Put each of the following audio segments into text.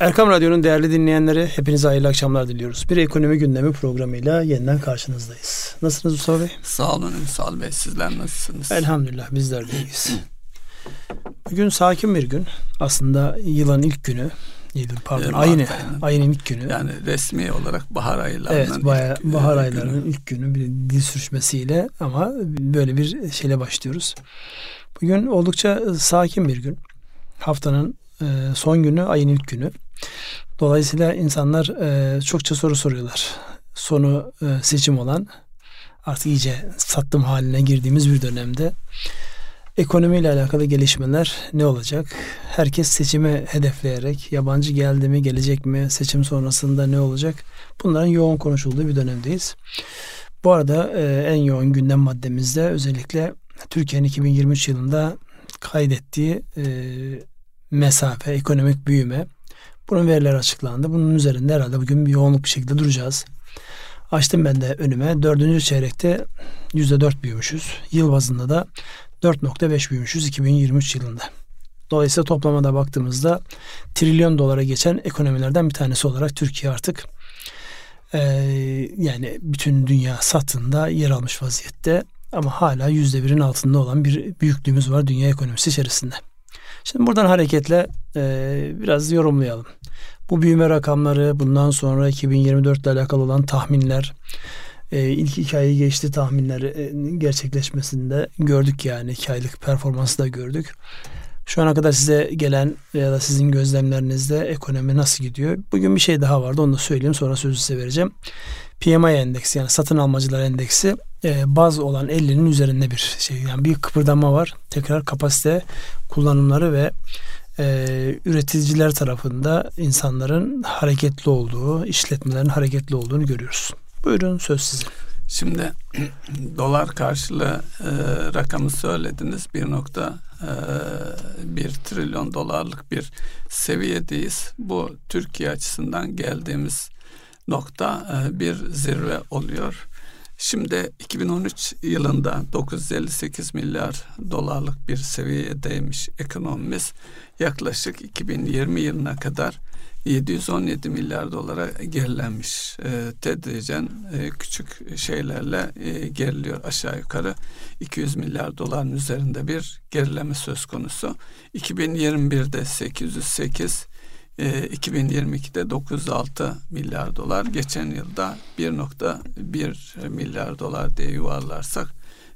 Erkam Radyo'nun değerli dinleyenleri hepinize hayırlı akşamlar diliyoruz. Bir ekonomi gündemi programıyla yeniden karşınızdayız. Nasılsınız Mustafa Bey? Sağ olun Ünsal Bey. Sizler nasılsınız? Elhamdülillah bizler de iyiyiz. Bugün sakin bir gün. Aslında yılın ilk günü. Pardon evet, ayın, ayının ilk günü. Yani resmi olarak bahar aylarının Evet baya, bahar aylarının ilk günü bir dil sürüşmesiyle ama böyle bir şeyle başlıyoruz. Bugün oldukça sakin bir gün. Haftanın e, son günü, ayın ilk günü. Dolayısıyla insanlar e, çokça soru soruyorlar. Sonu e, seçim olan artık iyice sattım haline girdiğimiz bir dönemde ekonomiyle alakalı gelişmeler ne olacak? Herkes seçimi hedefleyerek yabancı geldi mi gelecek mi seçim sonrasında ne olacak? Bunların yoğun konuşulduğu bir dönemdeyiz. Bu arada e, en yoğun gündem maddemizde özellikle Türkiye'nin 2023 yılında kaydettiği e, mesafe, ekonomik büyüme. Bunun verileri açıklandı. Bunun üzerinde herhalde bugün bir yoğunluk bir şekilde duracağız. Açtım ben de önüme. Dördüncü çeyrekte yüzde dört büyümüşüz. Yıl bazında da 4.5 büyümüşüz 2023 yılında. Dolayısıyla toplamada baktığımızda trilyon dolara geçen ekonomilerden bir tanesi olarak Türkiye artık e, yani bütün dünya satında yer almış vaziyette ama hala yüzde birin altında olan bir büyüklüğümüz var dünya ekonomisi içerisinde. Şimdi buradan hareketle e, biraz yorumlayalım. Bu büyüme rakamları bundan sonra 2024 ile alakalı olan tahminler e, ilk iki ayı geçti tahminler e, gerçekleşmesinde gördük yani iki aylık performansı da gördük. Şu ana kadar size gelen ya da sizin gözlemlerinizde ekonomi nasıl gidiyor? Bugün bir şey daha vardı onu da söyleyeyim sonra sözü size vereceğim. PMI endeksi yani satın almacılar endeksi e, baz olan 50'nin üzerinde bir şey. Yani bir kıpırdama var. Tekrar kapasite kullanımları ve e, üreticiler tarafında insanların hareketli olduğu, işletmelerin hareketli olduğunu görüyoruz. Buyurun söz sizin. Şimdi dolar karşılığı e, rakamı söylediniz. Bir nokta e, trilyon dolarlık bir seviyedeyiz. Bu Türkiye açısından geldiğimiz nokta e, bir zirve oluyor. Şimdi 2013 yılında 958 milyar dolarlık bir seviyedeymiş ekonomimiz. Yaklaşık 2020 yılına kadar 717 milyar dolara gerilenmiş. E, tedricen e, küçük şeylerle e, geriliyor aşağı yukarı 200 milyar doların üzerinde bir gerileme söz konusu. 2021'de 808 e, 2022'de 906 milyar dolar. Geçen yılda 1.1 milyar dolar diye yuvarlarsak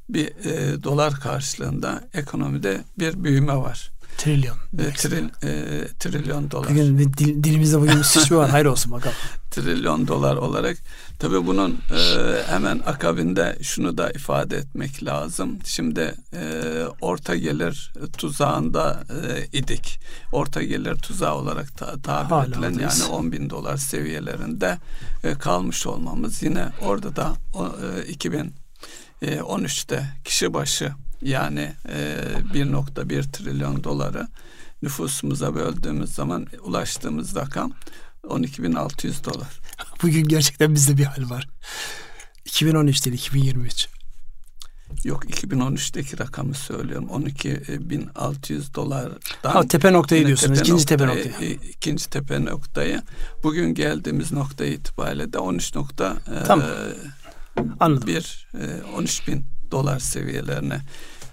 bir e, dolar karşılığında ekonomide bir büyüme var. Trilyon. E, tril, e, trilyon dolar. Bugün dil, dilimizde bugün sıçma var. Hayır olsun bakalım. trilyon dolar olarak. Tabii bunun e, hemen akabinde şunu da ifade etmek lazım. Şimdi e, orta gelir tuzağında e, idik. Orta gelir tuzağı olarak ta, tabir edilen yani 10 bin dolar seviyelerinde e, kalmış olmamız. Yine orada da e, 2013'te kişi başı yani e, 1.1 trilyon doları nüfusumuza böldüğümüz zaman ulaştığımız rakam 12.600 dolar. Bugün gerçekten bizde bir hal var. 2013 değil 2023. Yok 2013'teki rakamı söylüyorum. 12.600 dolardan. Ha, tepe noktayı diyorsunuz. Tepe ikinci tepe noktayı. E, ikinci tepe noktayı. Bugün geldiğimiz nokta itibariyle de 13 nokta e, tamam. e, Anladım. bir e, 13 bin dolar seviyelerine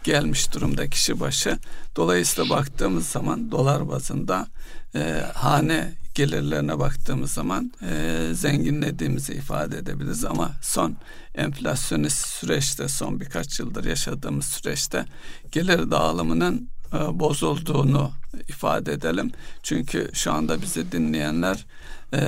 gelmiş durumda kişi başı. Dolayısıyla baktığımız zaman dolar bazında e, hane gelirlerine baktığımız zaman e, zenginlediğimizi ifade edebiliriz ama son enflasyonist süreçte son birkaç yıldır yaşadığımız süreçte gelir dağılımının e, bozulduğunu ifade edelim. Çünkü şu anda bizi dinleyenler e,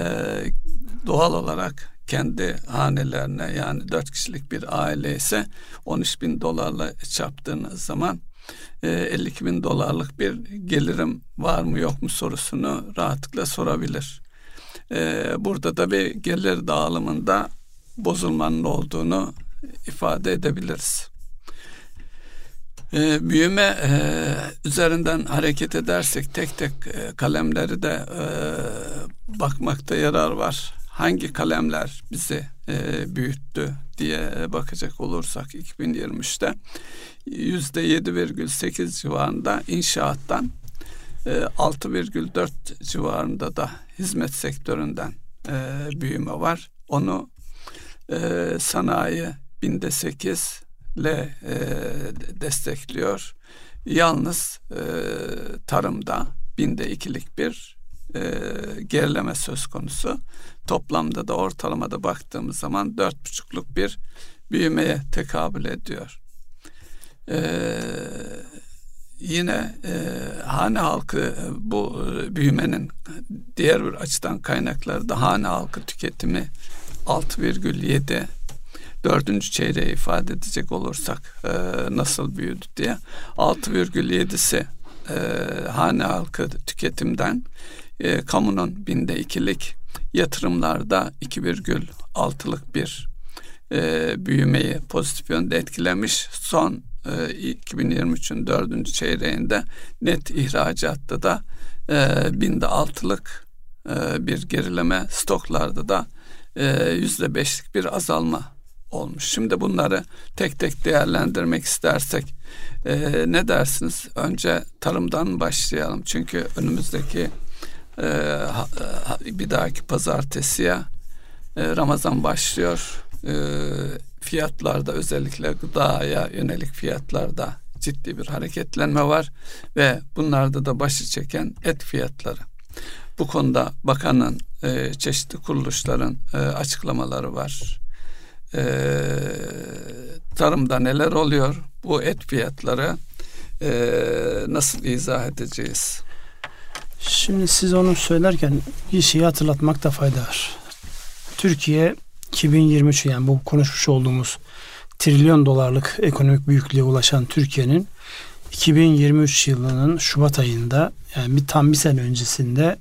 doğal olarak kendi hanelerine yani dört kişilik bir aile ise 13 bin dolarla çarptığınız zaman 52 e, bin dolarlık bir gelirim var mı yok mu sorusunu rahatlıkla sorabilir. E, burada da bir gelir dağılımında bozulmanın olduğunu ifade edebiliriz. E, büyüme üzerinden hareket edersek tek tek kalemleri de bakmakta yarar var hangi kalemler bizi e, büyüttü diye bakacak olursak 2023'te yüzde 7,8 civarında inşaattan 6,4 civarında da hizmet sektöründen büyüme var. Onu sanayi binde 8 ile destekliyor. Yalnız tarımda binde ikilik bir gerileme söz konusu. Toplamda da ortalamada baktığımız zaman dört buçukluk bir büyümeye tekabül ediyor. Ee, yine e, hane halkı e, bu e, büyümenin diğer bir açıdan kaynakları da hane halkı tüketimi 6,7 dördüncü çeyreği ifade edecek olursak e, nasıl büyüdü diye 6,7'si e, hane halkı tüketimden e, kamunun binde ikilik yatırımlarda 2,6'lık bir e, büyümeyi pozitif yönde etkilemiş. Son 2023'ün dördüncü çeyreğinde net ihracatta da e, binde altılık e, bir gerileme stoklarda da e, yüzde beşlik bir azalma olmuş. Şimdi bunları tek tek değerlendirmek istersek e, ne dersiniz? Önce tarımdan başlayalım. Çünkü önümüzdeki e, bir dahaki pazartesiye e, Ramazan başlıyor e, fiyatlarda özellikle gıdaya yönelik fiyatlarda ciddi bir hareketlenme var ve bunlarda da başı çeken et fiyatları. Bu konuda bakanın e, çeşitli kuruluşların e, açıklamaları var. E, tarımda neler oluyor? Bu et fiyatları e, nasıl izah edeceğiz? Şimdi siz onu söylerken bir şeyi hatırlatmakta fayda var. Türkiye 2023 yani bu konuşmuş olduğumuz trilyon dolarlık ekonomik büyüklüğe ulaşan Türkiye'nin 2023 yılının Şubat ayında yani bir tam bir sene öncesinde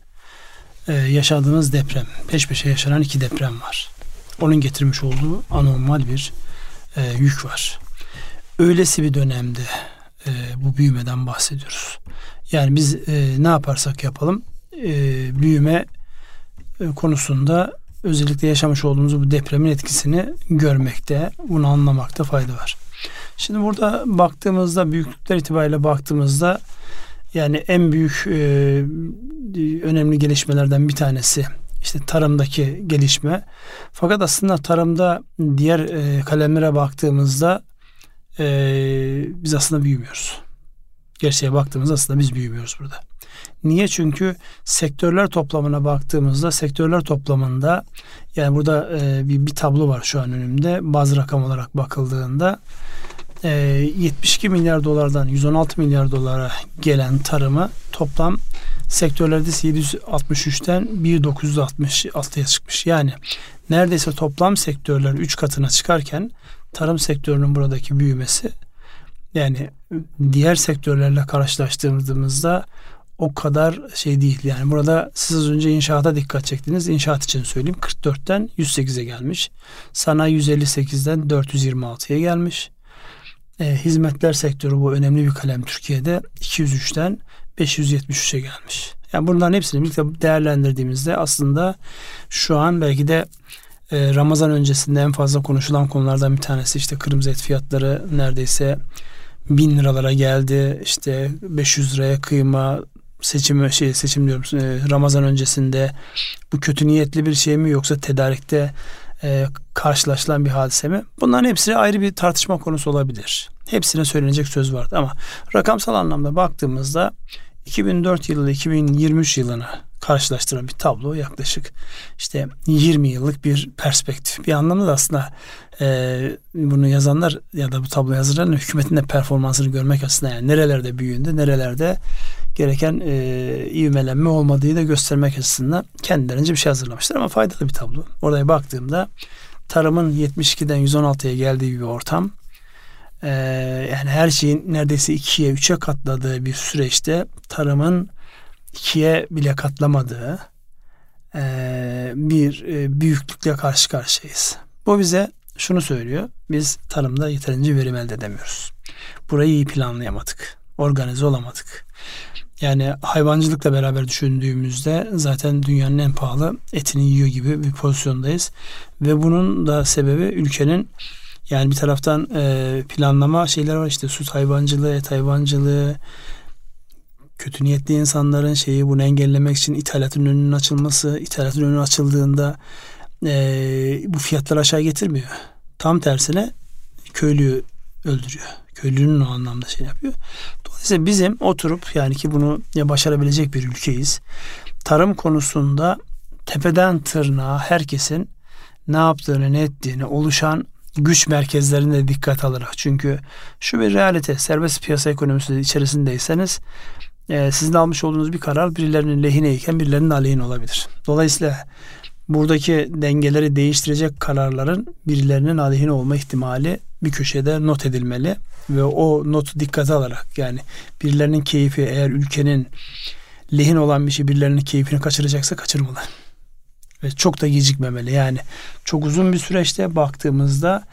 e, yaşadığımız deprem peş peşe yaşanan iki deprem var. Onun getirmiş olduğu anormal bir e, yük var. Öylesi bir dönemde e, bu büyümeden bahsediyoruz. Yani biz e, ne yaparsak yapalım e, büyüme e, konusunda özellikle yaşamış olduğumuz bu depremin etkisini görmekte, bunu anlamakta fayda var. Şimdi burada baktığımızda büyüklükler itibariyle baktığımızda yani en büyük e, önemli gelişmelerden bir tanesi işte tarımdaki gelişme. Fakat aslında tarımda diğer e, kalemlere baktığımızda e, biz aslında büyümüyoruz. Gerçeğe baktığımızda aslında biz büyümüyoruz burada. Niye? Çünkü sektörler toplamına baktığımızda sektörler toplamında yani burada e, bir, bir tablo var şu an önümde. Bazı rakam olarak bakıldığında e, 72 milyar dolardan 116 milyar dolara gelen tarımı toplam sektörlerde 763'ten 1966'ya çıkmış. Yani neredeyse toplam sektörler 3 katına çıkarken tarım sektörünün buradaki büyümesi yani diğer sektörlerle karşılaştırdığımızda o kadar şey değil. Yani burada siz az önce inşaata dikkat çektiniz. İnşaat için söyleyeyim. 44'ten 108'e gelmiş. Sanayi 158'den 426'ya gelmiş. E, hizmetler sektörü bu önemli bir kalem Türkiye'de 203'ten 573'e gelmiş. Yani bunların hepsini birlikte değerlendirdiğimizde aslında şu an belki de e, Ramazan öncesinde en fazla konuşulan konulardan bir tanesi işte kırmızı et fiyatları neredeyse bin liralara geldi. İşte 500 liraya kıyma, seçim şey seçim diyorum e, Ramazan öncesinde bu kötü niyetli bir şey mi yoksa tedarikte e, karşılaşılan bir hadise mi? Bunların hepsi ayrı bir tartışma konusu olabilir. Hepsine söylenecek söz vardı ama rakamsal anlamda baktığımızda 2004 yılı ile 2023 yılını karşılaştıran bir tablo yaklaşık işte 20 yıllık bir perspektif. Bir anlamda da aslında e, bunu yazanlar ya da bu tablo yazanların hükümetin de performansını görmek açısından yani nerelerde büyüğünde nerelerde gereken e, ivmelenme olmadığı da göstermek açısından kendilerince bir şey hazırlamışlar ama faydalı bir tablo. Oraya baktığımda tarımın 72'den 116'ya geldiği bir ortam e, yani her şeyin neredeyse 2'ye 3'e katladığı bir süreçte tarımın ikiye bile katlamadığı e, bir e, büyüklükle karşı karşıyayız. Bu bize şunu söylüyor. Biz tarımda yeterince verim elde edemiyoruz. Burayı iyi planlayamadık. Organize olamadık. Yani hayvancılıkla beraber düşündüğümüzde zaten dünyanın en pahalı etini yiyor gibi bir pozisyondayız. Ve bunun da sebebi ülkenin yani bir taraftan e, planlama şeyler var işte süt hayvancılığı, et hayvancılığı, kötü niyetli insanların şeyi bunu engellemek için ithalatın önünün açılması, ithalatın önü açıldığında e, bu fiyatları aşağı getirmiyor. Tam tersine köylüyü öldürüyor. Köylünün o anlamda şey yapıyor. Dolayısıyla bizim oturup yani ki bunu ya başarabilecek bir ülkeyiz. Tarım konusunda tepeden tırnağa herkesin ne yaptığını, ne ettiğini, oluşan güç merkezlerine dikkat alarak. Çünkü şu bir realite. Serbest piyasa ekonomisi içerisindeyseniz e, sizin almış olduğunuz bir karar birilerinin lehineyken birilerinin aleyhine olabilir. Dolayısıyla buradaki dengeleri değiştirecek kararların birilerinin aleyhine olma ihtimali bir köşede not edilmeli ve o notu dikkate alarak yani birilerinin keyfi eğer ülkenin lehin olan bir şey birilerinin keyfini kaçıracaksa kaçırmalı. Ve çok da gecikmemeli. Yani çok uzun bir süreçte baktığımızda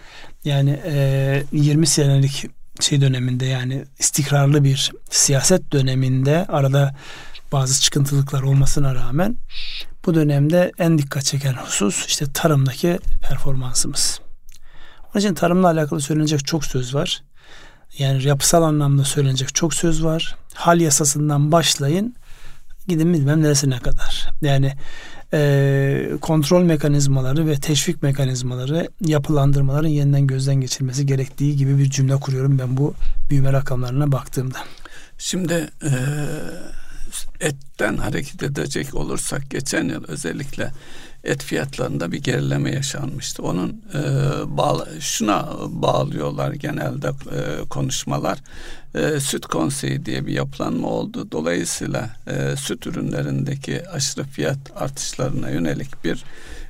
yani e, 20 senelik şey döneminde yani istikrarlı bir siyaset döneminde arada bazı çıkıntılıklar olmasına rağmen bu dönemde en dikkat çeken husus işte tarımdaki performansımız. Onun için tarımla alakalı söylenecek çok söz var. Yani yapısal anlamda söylenecek çok söz var. Hal yasasından başlayın gidin bilmem neresine kadar. Yani e, kontrol mekanizmaları ve teşvik mekanizmaları yapılandırmaların yeniden gözden geçirmesi gerektiği gibi bir cümle kuruyorum ben bu büyüme rakamlarına baktığımda. Şimdi e, etten hareket edecek olursak geçen yıl özellikle et fiyatlarında bir gerileme yaşanmıştı. Onun e, bağla, şuna bağlıyorlar genelde e, konuşmalar. E, süt konseyi diye bir yapılanma oldu. Dolayısıyla e, süt ürünlerindeki aşırı fiyat artışlarına yönelik bir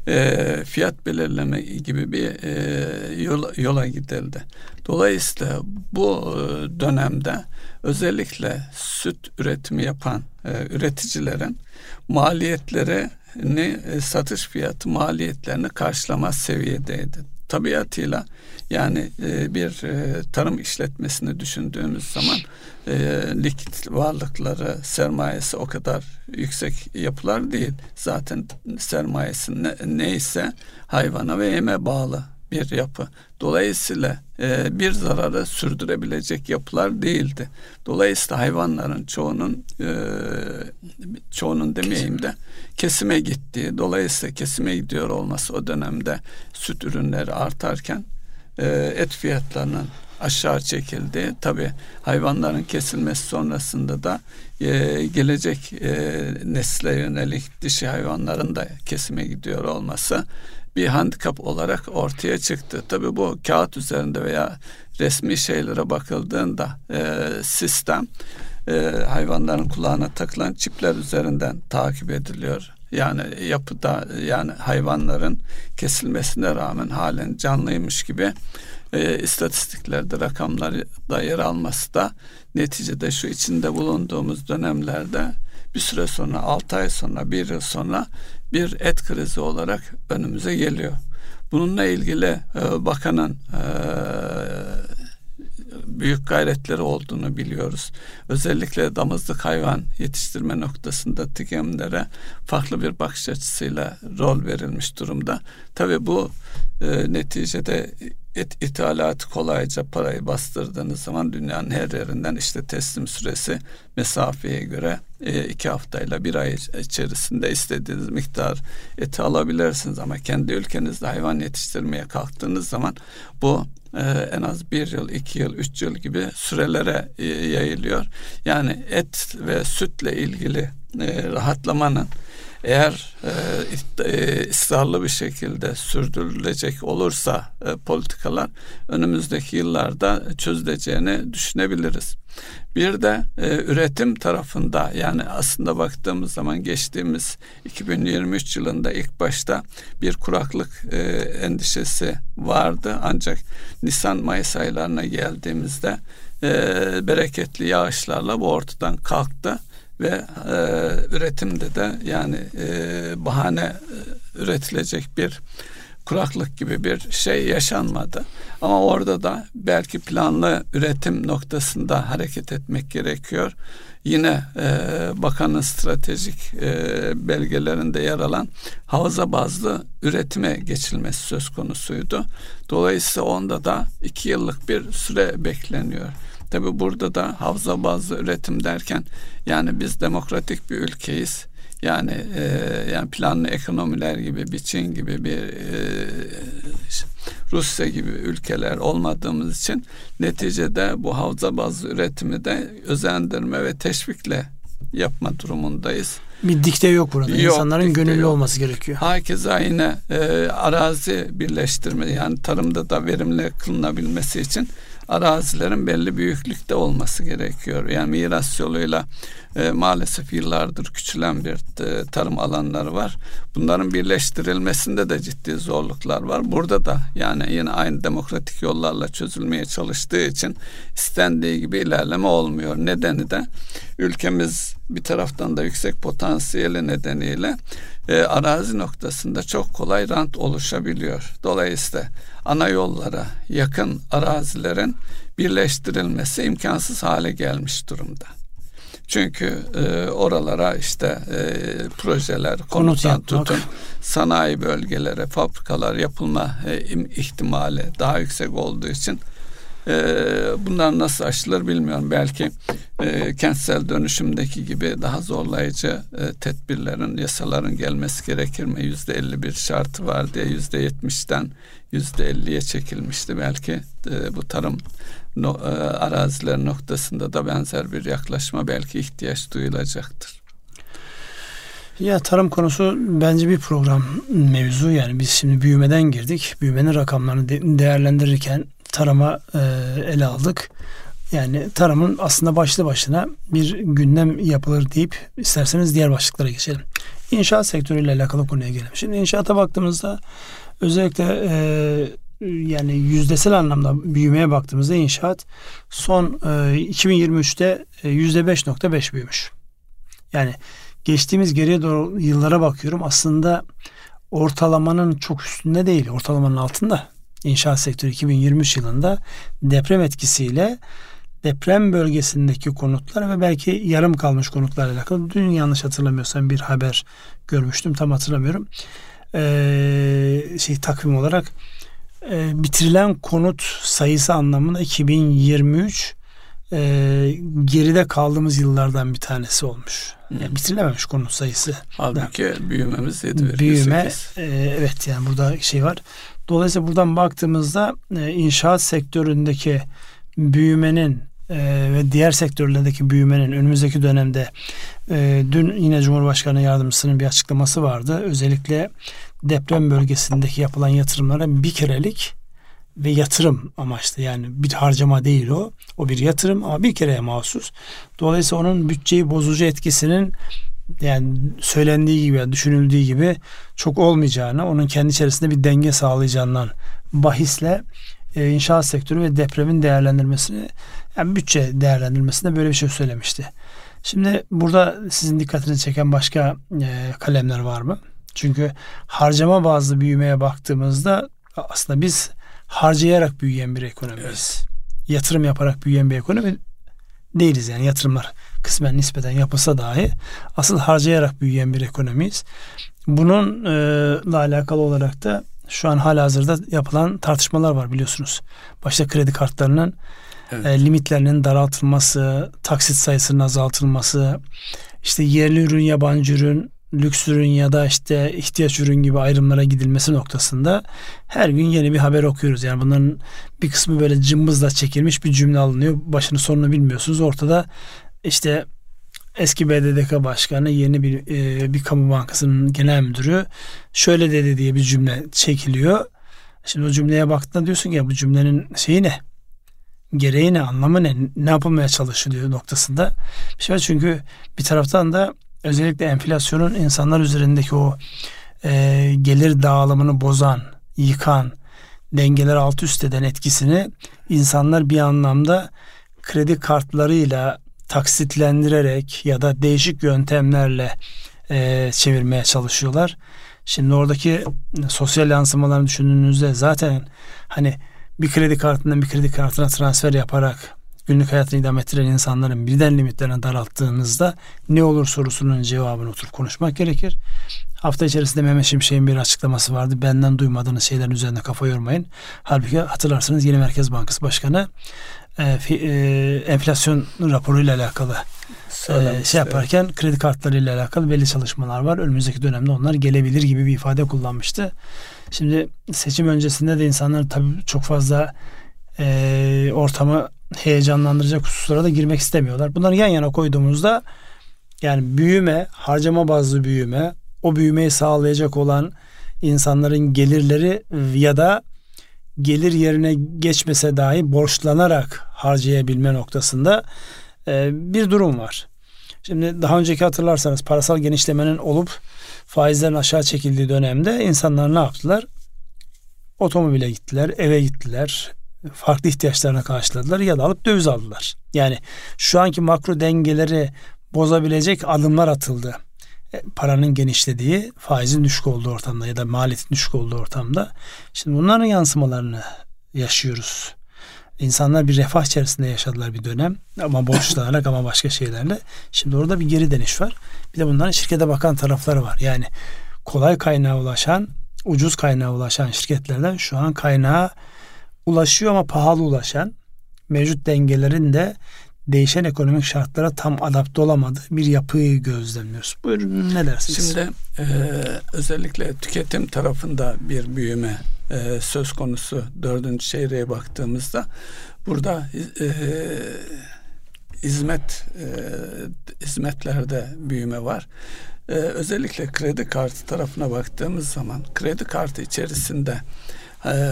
e, fiyat belirleme gibi bir e, yola, yola gidildi. Dolayısıyla bu e, dönemde özellikle süt üretimi yapan e, üreticilerin maliyetleri ne satış fiyatı maliyetlerini karşılamaz seviyedeydi. Tabiatıyla yani e, bir e, tarım işletmesini düşündüğümüz zaman likit varlıkları, sermayesi o kadar yüksek yapılar değil. Zaten sermayesi ne, neyse hayvana ve yeme bağlı bir yapı. Dolayısıyla e, bir zararı sürdürebilecek yapılar değildi. Dolayısıyla hayvanların çoğunun e, çoğunun demeyeyim de kesime gittiği, dolayısıyla kesime gidiyor olması o dönemde süt ürünleri artarken e, et fiyatlarının aşağı çekildi. Tabi hayvanların kesilmesi sonrasında da e, gelecek e, nesle yönelik dişi hayvanların da kesime gidiyor olması bir handikap olarak ortaya çıktı. Tabii bu kağıt üzerinde veya resmi şeylere bakıldığında e, sistem e, hayvanların kulağına takılan çipler üzerinden takip ediliyor. Yani yapıda yani hayvanların kesilmesine rağmen halen canlıymış gibi e, istatistiklerde rakamlarda yer alması da neticede şu içinde bulunduğumuz dönemlerde bir süre sonra 6 ay sonra bir yıl sonra bir et krizi olarak önümüze geliyor. Bununla ilgili e, bakanın e, büyük gayretleri olduğunu biliyoruz. Özellikle damızlık hayvan yetiştirme noktasında TİGEM'lere farklı bir bakış açısıyla rol verilmiş durumda. Tabii bu e, neticede et, ithalatı kolayca parayı bastırdığınız zaman dünyanın her yerinden işte teslim süresi mesafeye göre e, iki haftayla bir ay içerisinde istediğiniz miktar eti alabilirsiniz ama kendi ülkenizde hayvan yetiştirmeye kalktığınız zaman bu e, en az bir yıl, iki yıl, üç yıl gibi sürelere e, yayılıyor. Yani et ve sütle ilgili e, rahatlamanın eğer e, e, ısrarlı bir şekilde sürdürülecek olursa e, politikalar önümüzdeki yıllarda çözüleceğini düşünebiliriz. Bir de e, üretim tarafında yani aslında baktığımız zaman geçtiğimiz 2023 yılında ilk başta bir kuraklık e, endişesi vardı ancak Nisan-Mayıs aylarına geldiğimizde e, bereketli yağışlarla bu ortadan kalktı ve e, üretimde de yani e, bahane e, üretilecek bir kuraklık gibi bir şey yaşanmadı. Ama orada da belki planlı üretim noktasında hareket etmek gerekiyor. Yine e, bakanın stratejik e, belgelerinde yer alan havza bazlı üretime geçilmesi söz konusuydu. Dolayısıyla onda da iki yıllık bir süre bekleniyor. Tabi burada da havza bazı üretim derken yani biz demokratik bir ülkeyiz. Yani e, yani planlı ekonomiler gibi bir Çin gibi bir e, Rusya gibi ülkeler olmadığımız için neticede bu havza bazlı üretimi de özendirme ve teşvikle yapma durumundayız. Bir dikte yok burada. Yok, İnsanların gönüllü yok. olması gerekiyor. Hakeza yine e, arazi birleştirme yani tarımda da verimli kılınabilmesi için arazilerin belli büyüklükte olması gerekiyor. Yani miras yoluyla e, maalesef yıllardır küçülen bir e, tarım alanları var. Bunların birleştirilmesinde de ciddi zorluklar var. Burada da yani yine aynı demokratik yollarla çözülmeye çalıştığı için istendiği gibi ilerleme olmuyor. Nedeni de ülkemiz bir taraftan da yüksek potansiyeli nedeniyle e, arazi noktasında çok kolay rant oluşabiliyor. Dolayısıyla ana yollara yakın arazilerin birleştirilmesi imkansız hale gelmiş durumda. Çünkü e, oralara işte e, projeler, konuttan tutun, sanayi bölgelere, fabrikalar yapılma e, ihtimali daha yüksek olduğu için bunlar nasıl aşılır bilmiyorum. Belki e, kentsel dönüşümdeki gibi daha zorlayıcı e, tedbirlerin, yasaların gelmesi gerekir mi? Yüzde elli bir şartı var diye yüzde yetmişten yüzde elliye çekilmişti. Belki e, bu tarım no, e, araziler noktasında da benzer bir yaklaşma belki ihtiyaç duyulacaktır. Ya tarım konusu bence bir program mevzu yani biz şimdi büyümeden girdik. Büyümenin rakamlarını de- değerlendirirken tarıma e, ele aldık. Yani tarımın aslında başlı başına bir gündem yapılır deyip isterseniz diğer başlıklara geçelim. İnşaat sektörüyle alakalı konuya gelelim. Şimdi inşaata baktığımızda özellikle e, yani yüzdesel anlamda büyümeye baktığımızda inşaat son e, 2023'te e, yüzde 5.5 büyümüş. Yani geçtiğimiz geriye doğru yıllara bakıyorum aslında ortalamanın çok üstünde değil ortalamanın altında inşaat sektörü 2023 yılında deprem etkisiyle deprem bölgesindeki konutlar ve belki yarım kalmış konutlarla alakalı dün yanlış hatırlamıyorsam bir haber görmüştüm tam hatırlamıyorum. Ee, şey takvim olarak e, bitirilen konut sayısı anlamında 2023 e, geride kaldığımız yıllardan bir tanesi olmuş. Yani bitirilememiş konut sayısı. Halbuki da. büyümemiz 7,8. Büyüme e, evet yani burada şey var. Dolayısıyla buradan baktığımızda e, inşaat sektöründeki büyümenin e, ve diğer sektörlerdeki büyümenin önümüzdeki dönemde e, dün yine Cumhurbaşkanı Yardımcısının bir açıklaması vardı. Özellikle deprem bölgesindeki yapılan yatırımlara bir kerelik ve yatırım amaçlı yani bir harcama değil o. O bir yatırım ama bir kereye mahsus. Dolayısıyla onun bütçeyi bozucu etkisinin yani söylendiği gibi düşünüldüğü gibi çok olmayacağını onun kendi içerisinde bir denge sağlayacağından bahisle e, inşaat sektörü ve depremin değerlendirmesini yani bütçe değerlendirmesinde böyle bir şey söylemişti. Şimdi burada sizin dikkatinizi çeken başka e, kalemler var mı? Çünkü harcama bazlı büyümeye baktığımızda aslında biz harcayarak büyüyen bir ekonomiyiz. Evet. Yatırım yaparak büyüyen bir ekonomi değiliz yani yatırımlar kısmen nispeten yapılsa dahi asıl harcayarak büyüyen bir ekonomiyiz. Bununla alakalı olarak da şu an hala hazırda yapılan tartışmalar var biliyorsunuz. Başta kredi kartlarının evet. e, limitlerinin daraltılması, taksit sayısının azaltılması, işte yerli ürün, yabancı ürün, lüks ürün ya da işte ihtiyaç ürün gibi ayrımlara gidilmesi noktasında her gün yeni bir haber okuyoruz. Yani bunların bir kısmı böyle cımbızla çekilmiş bir cümle alınıyor. Başını sonunu bilmiyorsunuz. Ortada işte eski BDDK başkanı yeni bir e, bir kamu bankasının genel müdürü şöyle dedi diye bir cümle çekiliyor. Şimdi o cümleye baktığında diyorsun ki ya bu cümlenin şeyi ne? Gereği ne? Anlamı ne? Ne yapılmaya çalışılıyor noktasında. Bir şey var çünkü bir taraftan da özellikle enflasyonun insanlar üzerindeki o e, gelir dağılımını bozan, yıkan, dengeler alt üst eden etkisini insanlar bir anlamda kredi kartlarıyla taksitlendirerek ya da değişik yöntemlerle e, çevirmeye çalışıyorlar. Şimdi oradaki sosyal yansımalarını düşündüğünüzde zaten hani bir kredi kartından bir kredi kartına transfer yaparak günlük hayatını idame ettiren insanların birden limitlerini daralttığınızda ne olur sorusunun cevabını oturup konuşmak gerekir. Hafta içerisinde Mehmet Şimşek'in bir açıklaması vardı. Benden duymadığınız şeylerin üzerine kafa yormayın. Halbuki hatırlarsınız yeni Merkez Bankası Başkanı e, fi, e, enflasyon raporuyla alakalı e, şey yaparken kredi kartları ile alakalı belli çalışmalar var. Önümüzdeki dönemde onlar gelebilir gibi bir ifade kullanmıştı. Şimdi seçim öncesinde de insanlar tabii çok fazla e, ortamı heyecanlandıracak hususlara da girmek istemiyorlar. Bunları yan yana koyduğumuzda yani büyüme, harcama bazlı büyüme, o büyümeyi sağlayacak olan insanların gelirleri ya da gelir yerine geçmese dahi borçlanarak harcayabilme noktasında e, bir durum var. Şimdi daha önceki hatırlarsanız parasal genişlemenin olup faizlerin aşağı çekildiği dönemde insanlar ne yaptılar? Otomobile gittiler, eve gittiler, farklı ihtiyaçlarına karşıladılar ya da alıp döviz aldılar. Yani şu anki makro dengeleri bozabilecek adımlar atıldı. E, paranın genişlediği, faizin düşük olduğu ortamda ya da maliyetin düşük olduğu ortamda. Şimdi bunların yansımalarını yaşıyoruz. İnsanlar bir refah içerisinde yaşadılar bir dönem ama borçlanarak ama başka şeylerle. Şimdi orada bir geri dönüş var. Bir de bunların şirkete bakan tarafları var. Yani kolay kaynağa ulaşan, ucuz kaynağa ulaşan şirketlerden şu an kaynağa ulaşıyor ama pahalı ulaşan mevcut dengelerin de değişen ekonomik şartlara tam adapte olamadığı bir yapıyı gözlemliyoruz. Buyurun ne dersiniz? Şimdi e, özellikle tüketim tarafında bir büyüme e, söz konusu dördüncü çeyreğe baktığımızda burada e, hizmet e, hizmetlerde büyüme var. E, özellikle kredi kartı tarafına baktığımız zaman kredi kartı içerisinde e,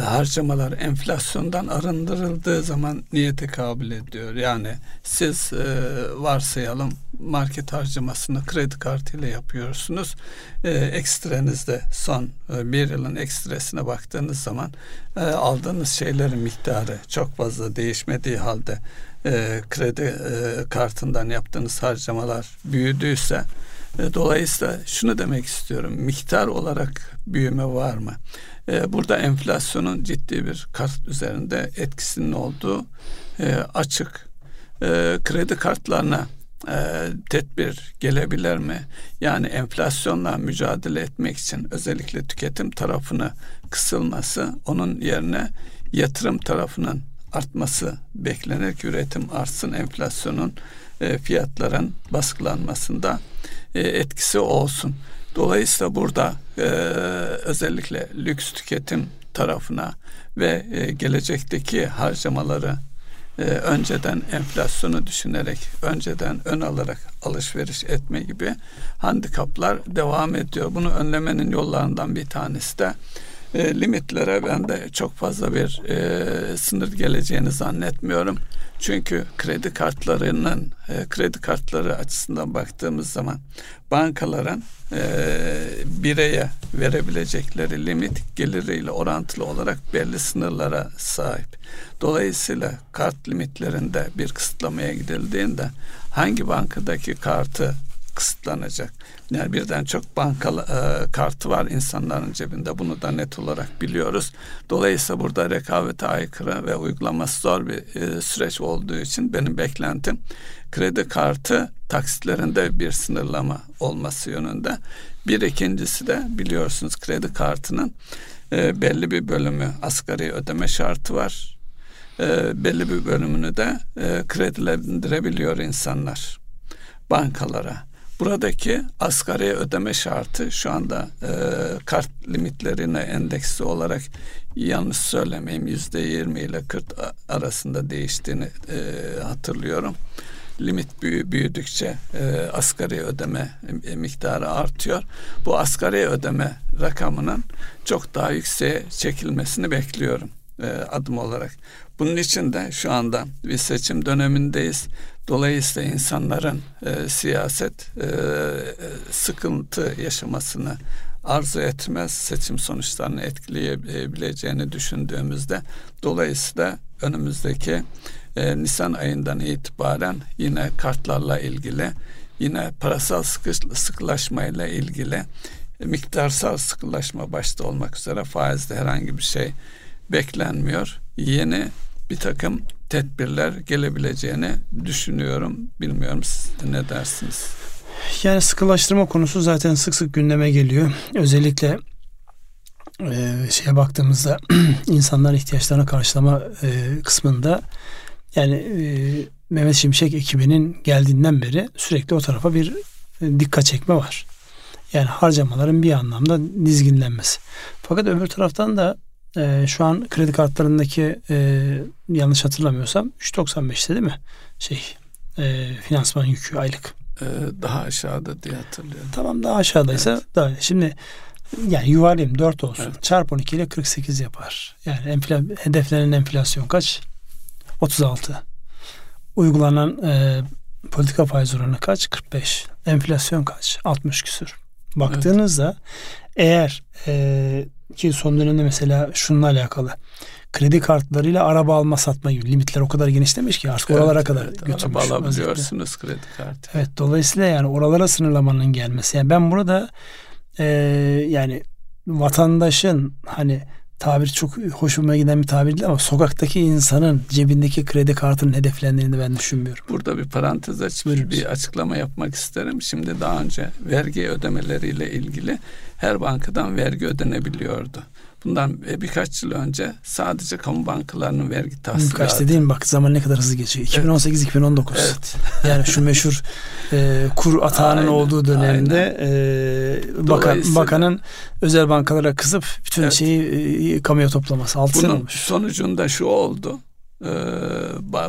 harcamalar enflasyondan arındırıldığı zaman niyete kabul ediyor. Yani siz e, varsayalım market harcamasını kredi kartıyla yapıyorsunuz. E, ekstrenizde son e, bir yılın ekstresine baktığınız zaman e, aldığınız şeylerin miktarı çok fazla değişmediği halde e, kredi e, kartından yaptığınız harcamalar büyüdüyse e, dolayısıyla şunu demek istiyorum. Miktar olarak büyüme var mı? E, burada enflasyonun ciddi bir kart üzerinde etkisinin olduğu e, açık. Kredi kartlarına tedbir gelebilir mi? Yani enflasyonla mücadele etmek için özellikle tüketim tarafını kısılması, onun yerine yatırım tarafının artması beklenir ki üretim artsın, enflasyonun fiyatların baskılanmasında e, etkisi olsun. Dolayısıyla burada e, özellikle lüks tüketim tarafına ve e, gelecekteki harcamaları e, önceden enflasyonu düşünerek, önceden ön alarak alışveriş etme gibi handikaplar devam ediyor. Bunu önlemenin yollarından bir tanesi de e, limitlere ben de çok fazla bir e, sınır geleceğini zannetmiyorum. Çünkü kredi kartlarının e, kredi kartları açısından baktığımız zaman bankaların e, bireye verebilecekleri limit geliriyle orantılı olarak belli sınırlara sahip. Dolayısıyla kart limitlerinde bir kısıtlamaya gidildiğinde hangi bankadaki kartı kısıtlanacak. Yani birden çok banka e, kartı var insanların cebinde. Bunu da net olarak biliyoruz. Dolayısıyla burada rekabete aykırı ve uygulaması zor bir e, süreç olduğu için benim beklentim kredi kartı taksitlerinde bir sınırlama olması yönünde. Bir ikincisi de biliyorsunuz kredi kartının e, belli bir bölümü asgari ödeme şartı var. E, belli bir bölümünü de e, kredilendirebiliyor insanlar bankalara. Buradaki asgari ödeme şartı şu anda e, kart limitlerine endeksli olarak yanlış söylemeyeyim yüzde yirmi ile 40 arasında değiştiğini e, hatırlıyorum. Limit büyü, büyüdükçe e, asgari ödeme e, miktarı artıyor. Bu asgari ödeme rakamının çok daha yükseğe çekilmesini bekliyorum e, adım olarak. Bunun için de şu anda bir seçim dönemindeyiz. Dolayısıyla insanların e, siyaset e, sıkıntı yaşamasını arzu etmez. Seçim sonuçlarını etkileyebileceğini düşündüğümüzde dolayısıyla önümüzdeki e, Nisan ayından itibaren yine kartlarla ilgili yine parasal sıkı, sıkılaşmayla ilgili miktarsal sıkılaşma başta olmak üzere faizde herhangi bir şey beklenmiyor. Yeni bir takım tedbirler gelebileceğini düşünüyorum. Bilmiyorum siz ne dersiniz? Yani sıkılaştırma konusu zaten sık sık gündeme geliyor. Özellikle e, şeye baktığımızda insanlar ihtiyaçlarını karşılama e, kısmında Yani e, Mehmet Şimşek ekibinin geldiğinden beri sürekli o tarafa bir e, dikkat çekme var. Yani harcamaların bir anlamda dizginlenmesi. Fakat öbür taraftan da e, şu an kredi kartlarındaki e, yanlış hatırlamıyorsam 3.95'te değil mi? Şey e, finansman yükü aylık. Ee, daha aşağıda diye hatırlıyorum. Tamam daha aşağıdaysa evet. daha şimdi yani yuvarlayayım 4 olsun. Evet. Çarp 12 ile 48 yapar. Yani enfla, hedeflenen enflasyon kaç? 36. Uygulanan e, politika faiz oranı kaç? 45. Enflasyon kaç? 60 küsür. Baktığınızda evet. eğer e, ki son dönemde mesela şununla alakalı kredi kartlarıyla araba alma satma gibi limitler o kadar genişlemiş ki artık evet, oralara kadar evet, götürmüş. Araba alabiliyorsunuz kredi kartı. Evet dolayısıyla yani oralara sınırlamanın gelmesi. Yani ben burada e, yani vatandaşın hani tabir çok hoşuma giden bir tabir değil ama sokaktaki insanın cebindeki kredi kartının hedeflendiğini ben düşünmüyorum. Burada bir parantez açıp bir açıklama yapmak isterim. Şimdi daha önce vergi ödemeleriyle ilgili her bankadan vergi ödenebiliyordu. Bundan birkaç yıl önce sadece kamu bankalarının vergi tahsilatı. Kaç dediğim bak zaman ne kadar hızlı geçiyor. 2018-2019. Evet. yani şu meşhur e, kur atağının aynen, olduğu dönemde e, bakan, bakanın özel bankalara kızıp bütün evet. şeyi e, kamuya toplaması. Altı Bunun olmuş. sonucunda şu oldu e,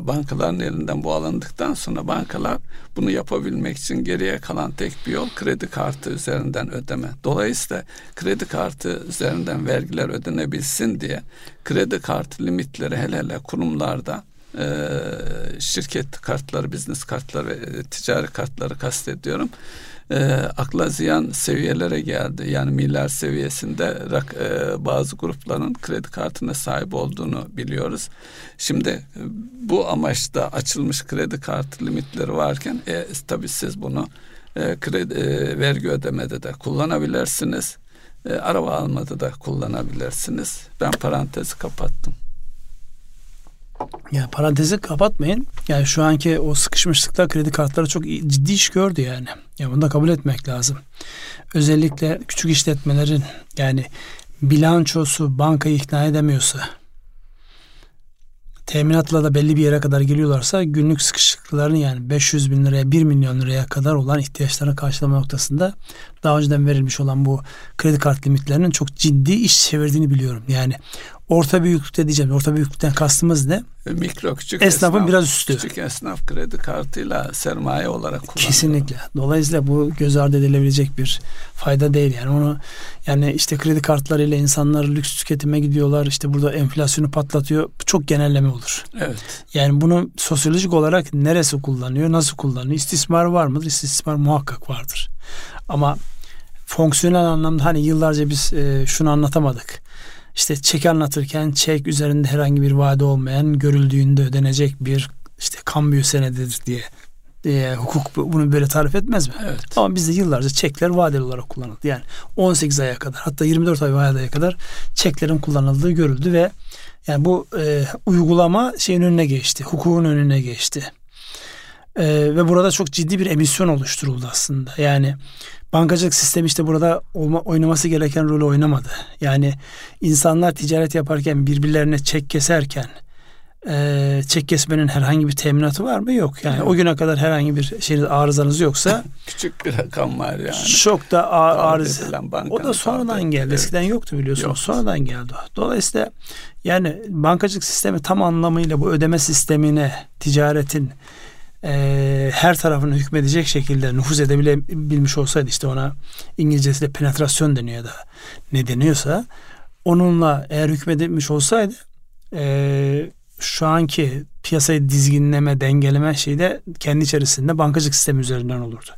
bankaların elinden bu alındıktan sonra bankalar bunu yapabilmek için geriye kalan tek bir yol kredi kartı üzerinden ödeme. Dolayısıyla kredi kartı üzerinden vergiler ödenebilsin diye kredi kartı limitleri hele hele kurumlarda e, şirket kartları, business kartları, e, ticari kartları kastediyorum e, akla ziyan seviyelere geldi. Yani milyar seviyesinde rak, e, bazı grupların kredi kartına sahip olduğunu biliyoruz. Şimdi e, bu amaçta açılmış kredi kartı limitleri varken e, tabii siz bunu e, kredi e, vergi ödemede de kullanabilirsiniz. E, araba almada da kullanabilirsiniz. Ben parantezi kapattım. Ya parantezi kapatmayın. Yani şu anki o sıkışmışlıkta kredi kartları çok ciddi iş gördü yani. Ya bunu da kabul etmek lazım. Özellikle küçük işletmelerin yani bilançosu bankayı ikna edemiyorsa teminatla da belli bir yere kadar geliyorlarsa günlük sıkışıklıklarını yani 500 bin liraya 1 milyon liraya kadar olan ihtiyaçlarını karşılama noktasında daha önceden verilmiş olan bu kredi kart limitlerinin çok ciddi iş çevirdiğini biliyorum. Yani orta büyüklükte diyeceğim. Orta büyüklükten kastımız ne? Mikro küçük esnafın esnaf, biraz üstü. Küçük esnaf kredi kartıyla sermaye olarak kullanıyor. Kesinlikle. Dolayısıyla bu göz ardı edilebilecek bir fayda değil. Yani onu yani işte kredi kartlarıyla insanlar lüks tüketime gidiyorlar. İşte burada enflasyonu patlatıyor. Çok genelleme olur. Evet. Yani bunu sosyolojik olarak neresi kullanıyor, nasıl kullanıyor? İstismar var mıdır? İstismar muhakkak vardır. Ama fonksiyonel anlamda hani yıllarca biz e, şunu anlatamadık işte çek anlatırken çek üzerinde herhangi bir vade olmayan görüldüğünde ödenecek bir işte kambiyo senedidir diye e, hukuk bunu böyle tarif etmez mi? Evet. Ama bizde yıllarca çekler vadeli olarak kullanıldı. Yani 18 aya kadar hatta 24 ay aya kadar çeklerin kullanıldığı görüldü ve yani bu e, uygulama şeyin önüne geçti. Hukukun önüne geçti. E, ve burada çok ciddi bir emisyon oluşturuldu aslında. Yani bankacılık sistemi işte burada olma, oynaması gereken rolü oynamadı. Yani insanlar ticaret yaparken birbirlerine çek keserken e, çek kesmenin herhangi bir teminatı var mı? Yok. Yani Yok. o güne kadar herhangi bir şeyiniz arızanız yoksa küçük bir rakam var yani. Çok da arız. O da sonradan geldi. Evet. Eskiden yoktu biliyorsunuz. Yok. Sonradan geldi. Dolayısıyla yani bankacılık sistemi tam anlamıyla bu ödeme sistemine ticaretin e, her tarafını hükmedecek şekilde nüfuz edebilmiş olsaydı işte ona İngilizcesiyle penetrasyon deniyor da ne deniyorsa onunla eğer hükmedilmiş olsaydı e, şu anki piyasayı dizginleme, dengeleme şeyi de kendi içerisinde bankacılık sistemi üzerinden olurdu.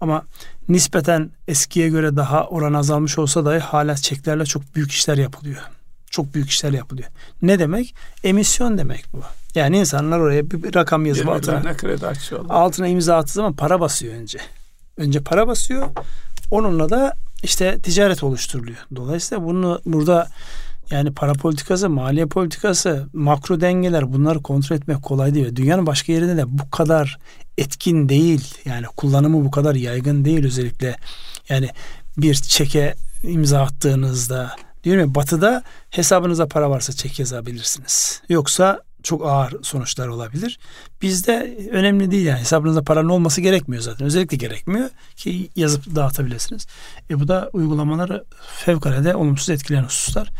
Ama nispeten eskiye göre daha oran azalmış olsa da hala çeklerle çok büyük işler yapılıyor. Çok büyük işler yapılıyor. Ne demek? Emisyon demek bu. Yani insanlar oraya bir, bir rakam yazıp altına, kredi açıyorlar. altına imza attığı zaman para basıyor önce. Önce para basıyor. Onunla da işte ticaret oluşturuluyor. Dolayısıyla bunu burada yani para politikası, maliye politikası, makro dengeler bunları kontrol etmek kolay değil. Dünyanın başka yerinde de bu kadar etkin değil. Yani kullanımı bu kadar yaygın değil özellikle. Yani bir çeke imza attığınızda Diyorum ya batıda hesabınıza para varsa çek yazabilirsiniz. Yoksa çok ağır sonuçlar olabilir. Bizde önemli değil yani hesabınızda paranın olması gerekmiyor zaten. Özellikle gerekmiyor ki yazıp dağıtabilirsiniz. E bu da uygulamaları fevkalade olumsuz etkileyen hususlar.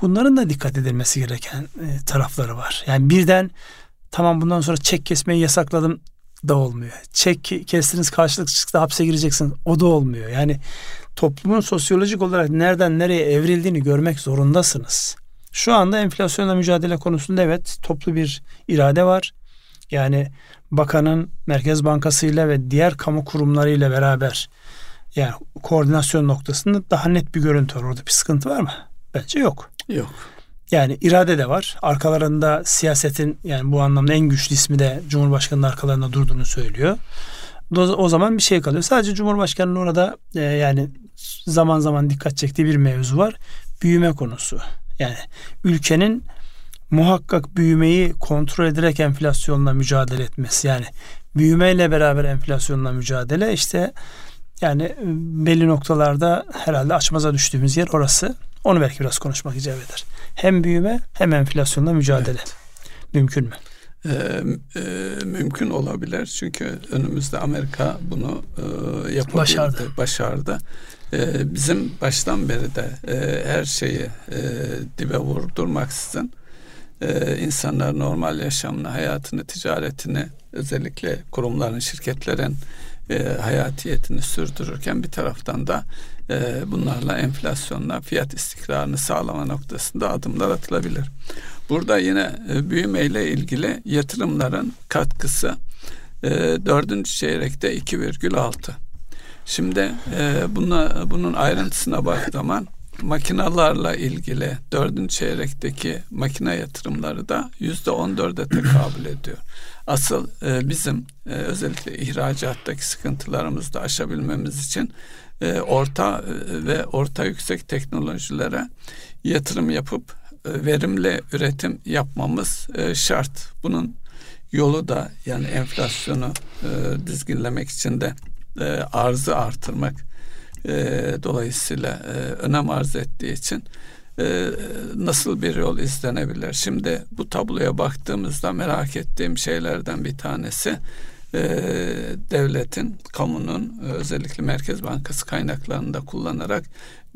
Bunların da dikkat edilmesi gereken e, tarafları var. Yani birden tamam bundan sonra çek kesmeyi yasakladım da olmuyor. Çek kestiniz karşılık çıktı hapse gireceksin o da olmuyor. Yani toplumun sosyolojik olarak nereden nereye evrildiğini görmek zorundasınız. Şu anda enflasyonla mücadele konusunda evet toplu bir irade var. Yani bakanın Merkez Bankası ile ve diğer kamu kurumlarıyla beraber yani koordinasyon noktasında daha net bir görüntü var. Orada bir sıkıntı var mı? Bence yok. Yok. Yani irade de var. Arkalarında siyasetin yani bu anlamda en güçlü ismi de Cumhurbaşkanı'nın arkalarında durduğunu söylüyor. O zaman bir şey kalıyor. Sadece Cumhurbaşkanı'nın orada e, yani zaman zaman dikkat çektiği bir mevzu var. Büyüme konusu. Yani ülkenin muhakkak büyümeyi kontrol ederek enflasyonla mücadele etmesi. Yani büyümeyle beraber enflasyonla mücadele işte yani belli noktalarda herhalde açmaza düştüğümüz yer orası. Onu belki biraz konuşmak icap eder. Hem büyüme hem enflasyonla mücadele. Evet. Mümkün mü? Ee, e, mümkün olabilir çünkü önümüzde Amerika bunu e, yapabildi, başardı. başardı. E, bizim baştan beri de e, her şeyi e, dibe vurdurmaksızın e, insanlar normal yaşamını, hayatını, ticaretini özellikle kurumların, şirketlerin e, hayatiyetini sürdürürken bir taraftan da e, bunlarla enflasyonla fiyat istikrarını sağlama noktasında adımlar atılabilir. Burada yine e, büyümeyle ilgili yatırımların katkısı e, dördüncü çeyrekte 2,6. Şimdi e, buna, bunun ayrıntısına bak zaman makinalarla ilgili dördüncü çeyrekteki makine yatırımları da yüzde on dörde tekabül ediyor. Asıl e, bizim e, özellikle ihracattaki sıkıntılarımızı da aşabilmemiz için e, orta e, ve orta yüksek teknolojilere yatırım yapıp e, verimli üretim yapmamız e, şart. Bunun yolu da yani enflasyonu e, dizginlemek için de e, arzı artırmak e, dolayısıyla e, önem arz ettiği için e, nasıl bir yol izlenebilir? Şimdi bu tabloya baktığımızda merak ettiğim şeylerden bir tanesi e, devletin, kamunun özellikle Merkez Bankası kaynaklarını da kullanarak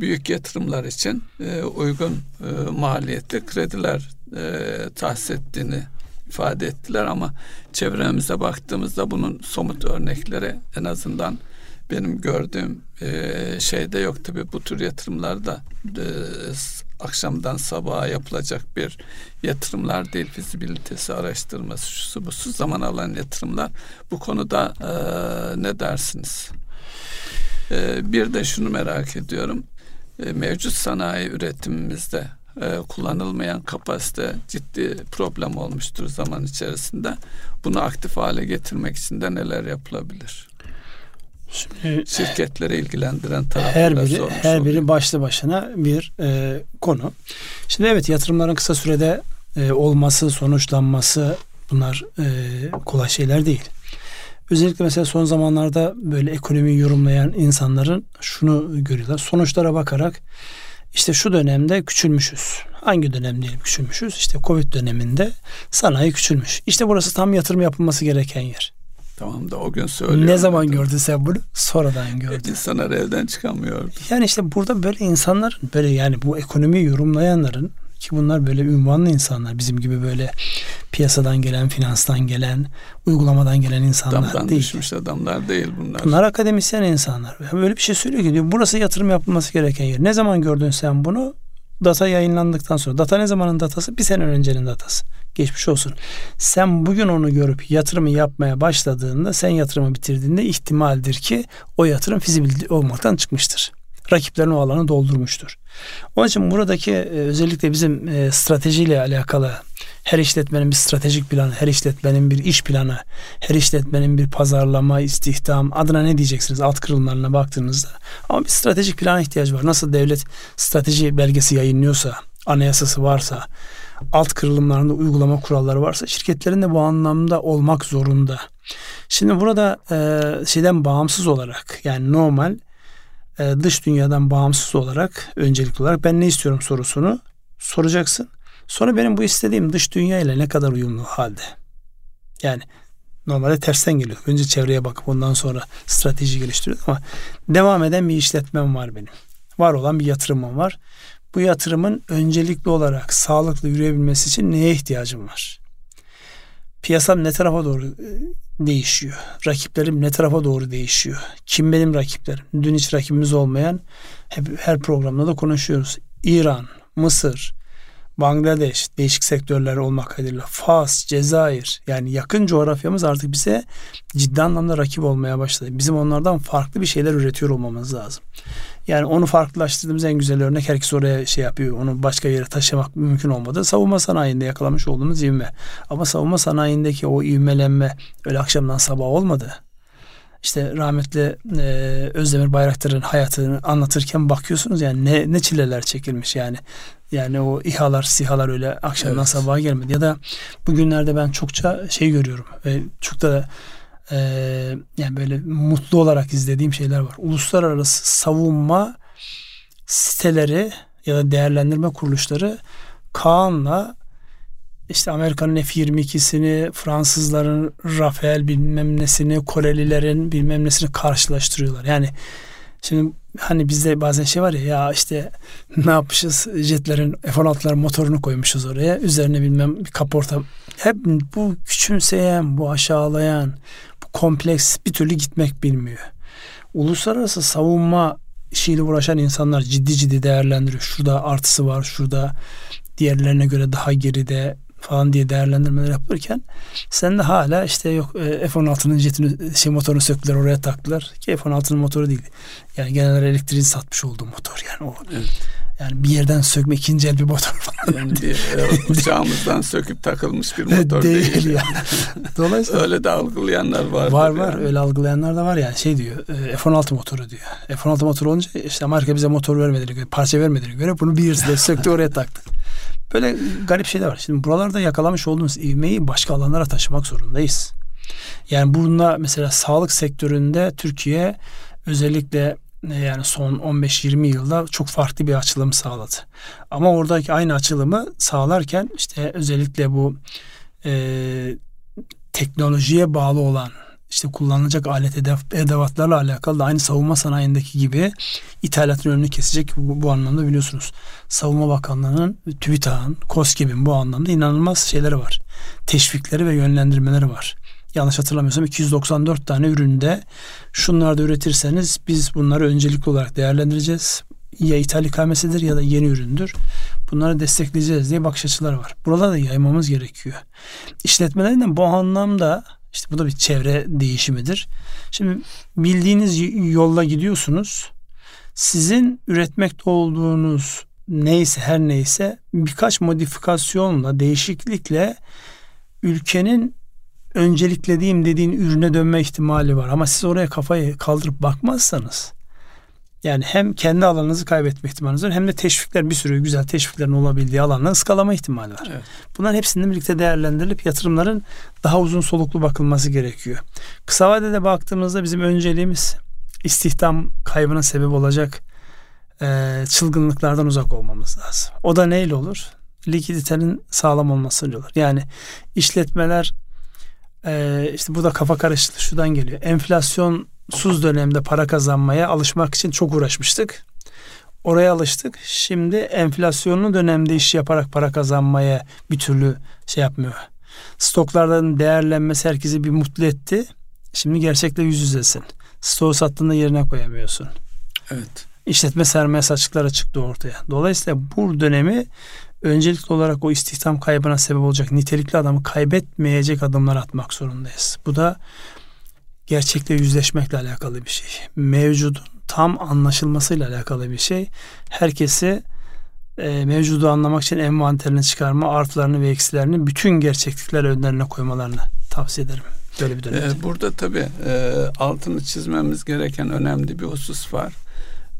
büyük yatırımlar için e, uygun e, maliyetli krediler e, tahsis ettiğini ifade ettiler ama çevremize baktığımızda bunun somut örnekleri en azından benim gördüğüm e, şeyde yok. Tabi bu tür yatırımlarda e, akşamdan sabaha yapılacak bir yatırımlar değil. Fizibilitesi araştırması şusu bu su zaman alan yatırımlar. Bu konuda e, ne dersiniz? E, bir de şunu merak ediyorum. E, mevcut sanayi üretimimizde e, kullanılmayan kapasite ciddi problem olmuştur zaman içerisinde. Bunu aktif hale getirmek için de neler yapılabilir? Şimdi, şirketleri ilgilendiren taraflar her biri her biri başlı başına bir e, konu. Şimdi evet yatırımların kısa sürede e, olması, sonuçlanması bunlar e, kolay şeyler değil. Özellikle mesela son zamanlarda böyle ekonomiyi yorumlayan insanların şunu görüyorlar. Sonuçlara bakarak işte şu dönemde küçülmüşüz. Hangi dönem diyelim küçülmüşüz? İşte Covid döneminde sanayi küçülmüş. İşte burası tam yatırım yapılması gereken yer. Tamam da o gün söylüyorum. Ne zaman gördün sen bunu? Sonradan gördün. İnsanlar evden çıkamıyordu. Yani işte burada böyle insanlar böyle yani bu ekonomiyi yorumlayanların ki bunlar böyle ünvanlı insanlar bizim gibi böyle piyasadan gelen, finanstan gelen, uygulamadan gelen insanlar Damdan değil. düşmüş adamlar değil bunlar. Bunlar akademisyen insanlar. Böyle bir şey söylüyor ki diyor burası yatırım yapılması gereken yer. Ne zaman gördün sen bunu? Data yayınlandıktan sonra. Data ne zamanın datası? Bir sene öncenin datası. Geçmiş olsun. Sen bugün onu görüp yatırımı yapmaya başladığında sen yatırımı bitirdiğinde ihtimaldir ki o yatırım fizibil olmaktan çıkmıştır. Rakiplerin o alanı doldurmuştur. Onun için buradaki e, özellikle bizim e, stratejiyle alakalı her işletmenin bir stratejik planı, her işletmenin bir iş planı, her işletmenin bir pazarlama, istihdam adına ne diyeceksiniz alt kırılımlarına baktığınızda. Ama bir stratejik plana ihtiyacı var. Nasıl devlet strateji belgesi yayınlıyorsa, anayasası varsa, alt kırılımlarında uygulama kuralları varsa şirketlerin de bu anlamda olmak zorunda. Şimdi burada e, şeyden bağımsız olarak yani normal dış dünyadan bağımsız olarak öncelikli olarak ben ne istiyorum sorusunu soracaksın. Sonra benim bu istediğim dış dünya ile ne kadar uyumlu halde. Yani normalde tersten geliyor. Önce çevreye bakıp ondan sonra strateji geliştiriyor ama devam eden bir işletmem var benim. Var olan bir yatırımım var. Bu yatırımın öncelikli olarak sağlıklı yürüyebilmesi için neye ihtiyacım var? Piyasam ne tarafa doğru e, değişiyor? Rakiplerim ne tarafa doğru değişiyor? Kim benim rakiplerim? Dün hiç rakibimiz olmayan hep her programda da konuşuyoruz. İran, Mısır, Bangladeş, değişik sektörler olmak kaydıyla Fas, Cezayir yani yakın coğrafyamız artık bize ciddi anlamda rakip olmaya başladı. Bizim onlardan farklı bir şeyler üretiyor olmamız lazım. Yani onu farklılaştırdığımız en güzel örnek herkes oraya şey yapıyor. Onu başka yere taşımak mümkün olmadı. Savunma sanayinde yakalamış olduğumuz ivme. Ama savunma sanayindeki o ivmelenme öyle akşamdan sabah olmadı. İşte rahmetli e, Özdemir Bayraktar'ın hayatını anlatırken bakıyorsunuz yani ne, ne çileler çekilmiş yani. Yani o İHA'lar, SİHA'lar öyle akşamdan evet. sabaha gelmedi. Ya da bugünlerde ben çokça şey görüyorum. Ve çok da e, yani böyle mutlu olarak izlediğim şeyler var. Uluslararası savunma siteleri ya da değerlendirme kuruluşları Kaan'la işte Amerika'nın F-22'sini, Fransızların Rafael bilmem nesini, Korelilerin bilmem nesini karşılaştırıyorlar. Yani şimdi hani bizde bazen şey var ya ya işte ne yapmışız jetlerin F-16'ların motorunu koymuşuz oraya. Üzerine bilmem bir kaporta. Hep bu küçümseyen, bu aşağılayan, kompleks bir türlü gitmek bilmiyor. Uluslararası savunma işiyle uğraşan insanlar ciddi ciddi değerlendiriyor. Şurada artısı var, şurada diğerlerine göre daha geride falan diye değerlendirmeler yapılırken sen de hala işte yok e, F-16'nın jetini şey motorunu söktüler oraya taktılar ki F-16'nın motoru değil. Yani genel elektriğin satmış olduğu motor yani o. Evet. Yani bir yerden sökme ikinci el bir motor falan. Yani bir e, uçağımızdan söküp takılmış bir motor değil. değil yani. Dolayısıyla öyle de algılayanlar var. Var var yani. öyle algılayanlar da var yani şey diyor e, F-16 motoru diyor. F-16 motoru olunca işte Amerika bize motor vermediğine göre parça vermediğine göre bunu bir yerde söktü oraya taktı. Böyle garip şeyler var. Şimdi buralarda yakalamış olduğumuz ivmeyi başka alanlara taşımak zorundayız. Yani bununla mesela sağlık sektöründe Türkiye özellikle yani son 15-20 yılda çok farklı bir açılım sağladı. Ama oradaki aynı açılımı sağlarken işte özellikle bu e, teknolojiye bağlı olan işte kullanılacak alet edevatlarla alakalı da aynı savunma sanayindeki gibi ithalatın önünü kesecek bu, bu anlamda biliyorsunuz. Savunma Bakanlığı'nın, TÜBİTAK'ın, KOSGEB'in bu anlamda inanılmaz şeyleri var. Teşvikleri ve yönlendirmeleri var. Yanlış hatırlamıyorsam 294 tane üründe şunları da üretirseniz biz bunları öncelikli olarak değerlendireceğiz. Ya ithal ikamesidir ya da yeni üründür. Bunları destekleyeceğiz diye bakış açıları var. Buralarda da yaymamız gerekiyor. İşletmelerin de bu anlamda işte bu da bir çevre değişimidir. Şimdi bildiğiniz yolla gidiyorsunuz. Sizin üretmekte olduğunuz neyse her neyse birkaç modifikasyonla, değişiklikle ülkenin önceliklediğim dediğin ürüne dönme ihtimali var. Ama siz oraya kafayı kaldırıp bakmazsanız yani hem kendi alanınızı kaybetme ihtimaliniz var hem de teşvikler bir sürü güzel teşviklerin olabildiği alanla ıskalama ihtimali var. Evet. Bunların hepsinin birlikte değerlendirilip yatırımların daha uzun soluklu bakılması gerekiyor. Kısa vadede baktığımızda bizim önceliğimiz istihdam kaybına sebep olacak e, çılgınlıklardan uzak olmamız lazım. O da neyle olur? Likiditenin sağlam olmasıyla olur. Yani işletmeler e, işte bu da kafa karışıklığı şuradan geliyor. Enflasyon suz dönemde para kazanmaya alışmak için çok uğraşmıştık. Oraya alıştık. Şimdi enflasyonlu dönemde iş yaparak para kazanmaya bir türlü şey yapmıyor. Stoklardan değerlenmesi herkesi bir mutlu etti. Şimdi gerçekle yüz yüzesin. Stoğu sattığında yerine koyamıyorsun. Evet. İşletme sermayesi açıklara çıktı ortaya. Dolayısıyla bu dönemi öncelikli olarak o istihdam kaybına sebep olacak nitelikli adamı kaybetmeyecek adımlar atmak zorundayız. Bu da gerçekle yüzleşmekle alakalı bir şey. Mevcudun tam anlaşılmasıyla alakalı bir şey. Herkesi e, mevcudu anlamak için envanterini çıkarma, artılarını ve eksilerini bütün gerçeklikler önlerine koymalarını tavsiye ederim. Böyle bir dönemde. Ee, burada tabii e, altını çizmemiz gereken önemli bir husus var.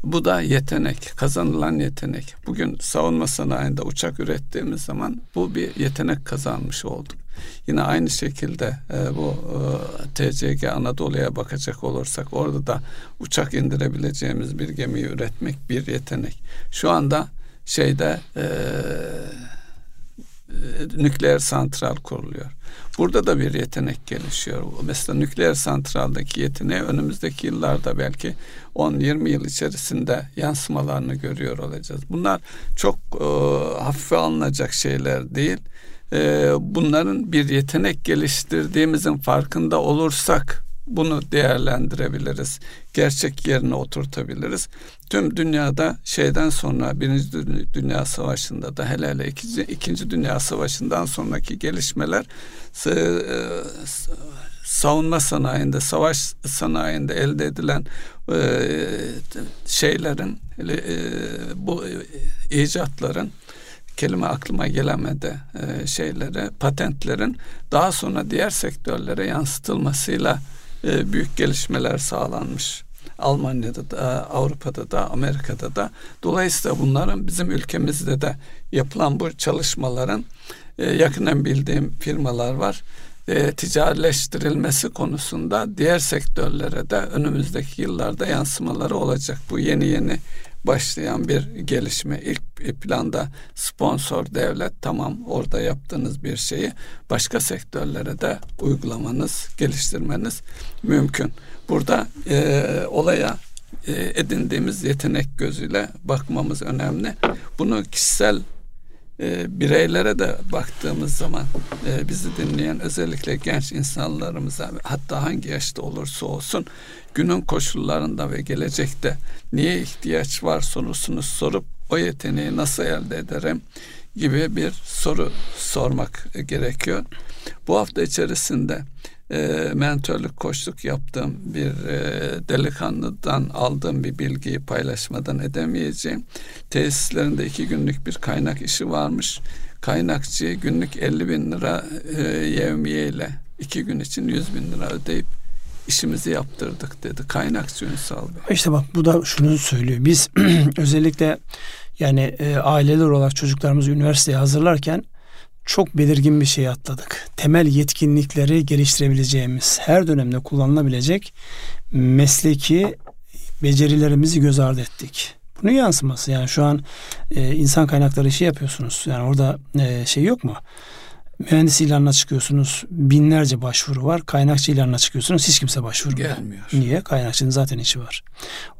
Bu da yetenek, kazanılan yetenek. Bugün savunma sanayinde uçak ürettiğimiz zaman bu bir yetenek kazanmış olduk. Yine aynı şekilde e, bu e, TCG Anadolu'ya bakacak olursak orada da uçak indirebileceğimiz bir gemiyi üretmek bir yetenek. Şu anda şeyde e, nükleer santral kuruluyor. Burada da bir yetenek gelişiyor. Mesela nükleer santraldaki yeteneği önümüzdeki yıllarda belki 10-20 yıl içerisinde yansımalarını görüyor olacağız. Bunlar çok e, hafife alınacak şeyler değil. E, bunların bir yetenek geliştirdiğimizin farkında olursak bunu değerlendirebiliriz. Gerçek yerine oturtabiliriz. Tüm dünyada şeyden sonra Birinci Dünya Savaşı'nda da hele hele İkinci, İkinci Dünya Savaşı'ndan sonraki gelişmeler e, savunma sanayinde, savaş sanayinde elde edilen e, şeylerin, e, bu icatların kelime aklıma gelemedi şeylere, patentlerin daha sonra diğer sektörlere yansıtılmasıyla e, büyük gelişmeler sağlanmış. Almanya'da da, Avrupa'da da, Amerika'da da. Dolayısıyla bunların bizim ülkemizde de yapılan bu çalışmaların e, yakından bildiğim firmalar var. E, ticarileştirilmesi konusunda diğer sektörlere de önümüzdeki yıllarda yansımaları olacak. Bu yeni yeni başlayan bir gelişme. İlk planda sponsor devlet tamam orada yaptığınız bir şeyi başka sektörlere de uygulamanız, geliştirmeniz mümkün. Burada e, olaya e, edindiğimiz yetenek gözüyle bakmamız önemli. Bunu kişisel e, bireylere de baktığımız zaman e, bizi dinleyen özellikle genç insanlarımıza hatta hangi yaşta olursa olsun günün koşullarında ve gelecekte niye ihtiyaç var sorusunu sorup o yeteneği nasıl elde ederim gibi bir soru sormak gerekiyor. Bu hafta içerisinde e, mentörlük koçluk yaptığım bir e, delikanlıdan aldığım bir bilgiyi paylaşmadan edemeyeceğim. Tesislerinde iki günlük bir kaynak işi varmış. Kaynakçı günlük 50 bin lira e, yevmiye ile iki gün için 100 bin lira ödeyip işimizi yaptırdık dedi. Kaynakçı Ünsal Bey. İşte bak bu da şunu söylüyor. Biz özellikle yani e, aileler olarak çocuklarımızı üniversiteye hazırlarken çok belirgin bir şey atladık. Temel yetkinlikleri geliştirebileceğimiz, her dönemde kullanılabilecek mesleki becerilerimizi göz ardı ettik. Bunun yansıması yani şu an e, insan kaynakları işi yapıyorsunuz. Yani orada e, şey yok mu? Mühendis ilanına çıkıyorsunuz. Binlerce başvuru var. Kaynakçı ilanına çıkıyorsunuz. Hiç kimse başvurmuyor. Gelmiyor. Niye? Kaynakçının zaten işi var.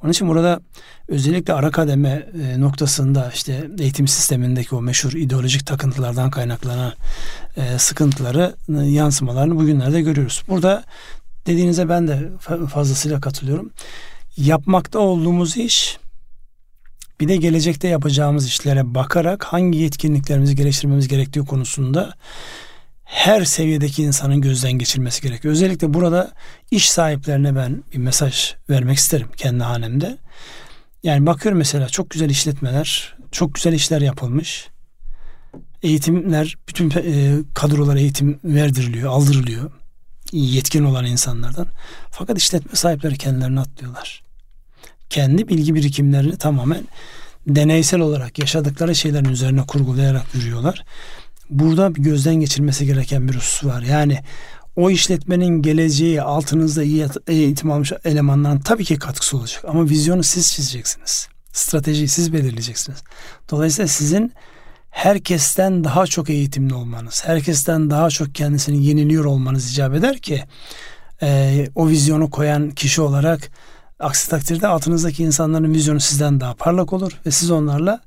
Onun için burada özellikle ara kademe e, noktasında işte eğitim sistemindeki o meşhur ideolojik takıntılardan kaynaklanan e, sıkıntıları e, yansımalarını bugünlerde görüyoruz. Burada dediğinize ben de fazlasıyla katılıyorum. Yapmakta olduğumuz iş bir de gelecekte yapacağımız işlere bakarak hangi yetkinliklerimizi geliştirmemiz gerektiği konusunda her seviyedeki insanın gözden geçirmesi gerekiyor. Özellikle burada iş sahiplerine ben bir mesaj vermek isterim kendi hanemde. Yani bakıyorum mesela çok güzel işletmeler, çok güzel işler yapılmış. Eğitimler, bütün e, kadrolara eğitim verdiriliyor, aldırılıyor. Yetkin olan insanlardan. Fakat işletme sahipleri kendilerini atlıyorlar kendi bilgi birikimlerini tamamen deneysel olarak yaşadıkları şeylerin üzerine kurgulayarak yürüyorlar. Burada bir gözden geçirmesi gereken bir husus var. Yani o işletmenin geleceği altınızda iyi eğitim almış elemanların tabii ki katkısı olacak. Ama vizyonu siz çizeceksiniz. Stratejiyi siz belirleyeceksiniz. Dolayısıyla sizin herkesten daha çok eğitimli olmanız, herkesten daha çok kendisini yeniliyor olmanız icap eder ki e, o vizyonu koyan kişi olarak Aksi takdirde altınızdaki insanların vizyonu sizden daha parlak olur ve siz onlarla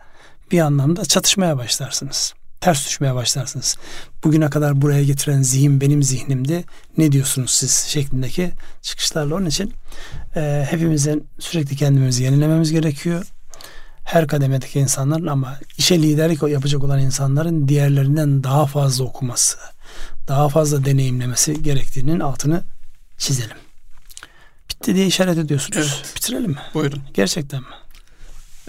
bir anlamda çatışmaya başlarsınız. Ters düşmeye başlarsınız. Bugüne kadar buraya getiren zihin benim zihnimdi. Ne diyorsunuz siz şeklindeki çıkışlarla onun için e, hepimizin sürekli kendimizi yenilememiz gerekiyor. Her kademedeki insanların ama işe liderlik yapacak olan insanların diğerlerinden daha fazla okuması, daha fazla deneyimlemesi gerektiğinin altını çizelim bitti diye işaret ediyorsunuz. Evet. Bitirelim mi? Buyurun. Gerçekten mi?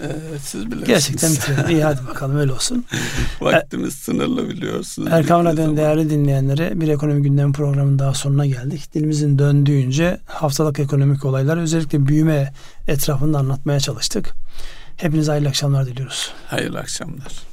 Evet, siz bilirsiniz. Gerçekten bitirelim. İyi hadi bakalım öyle olsun. Vaktimiz sınırlı biliyorsunuz. Erkam Radyo'nun değerli dinleyenlere bir ekonomi gündemi programının daha sonuna geldik. Dilimizin döndüğünce haftalık ekonomik olaylar özellikle büyüme etrafında anlatmaya çalıştık. Hepinize hayırlı akşamlar diliyoruz. Hayırlı akşamlar.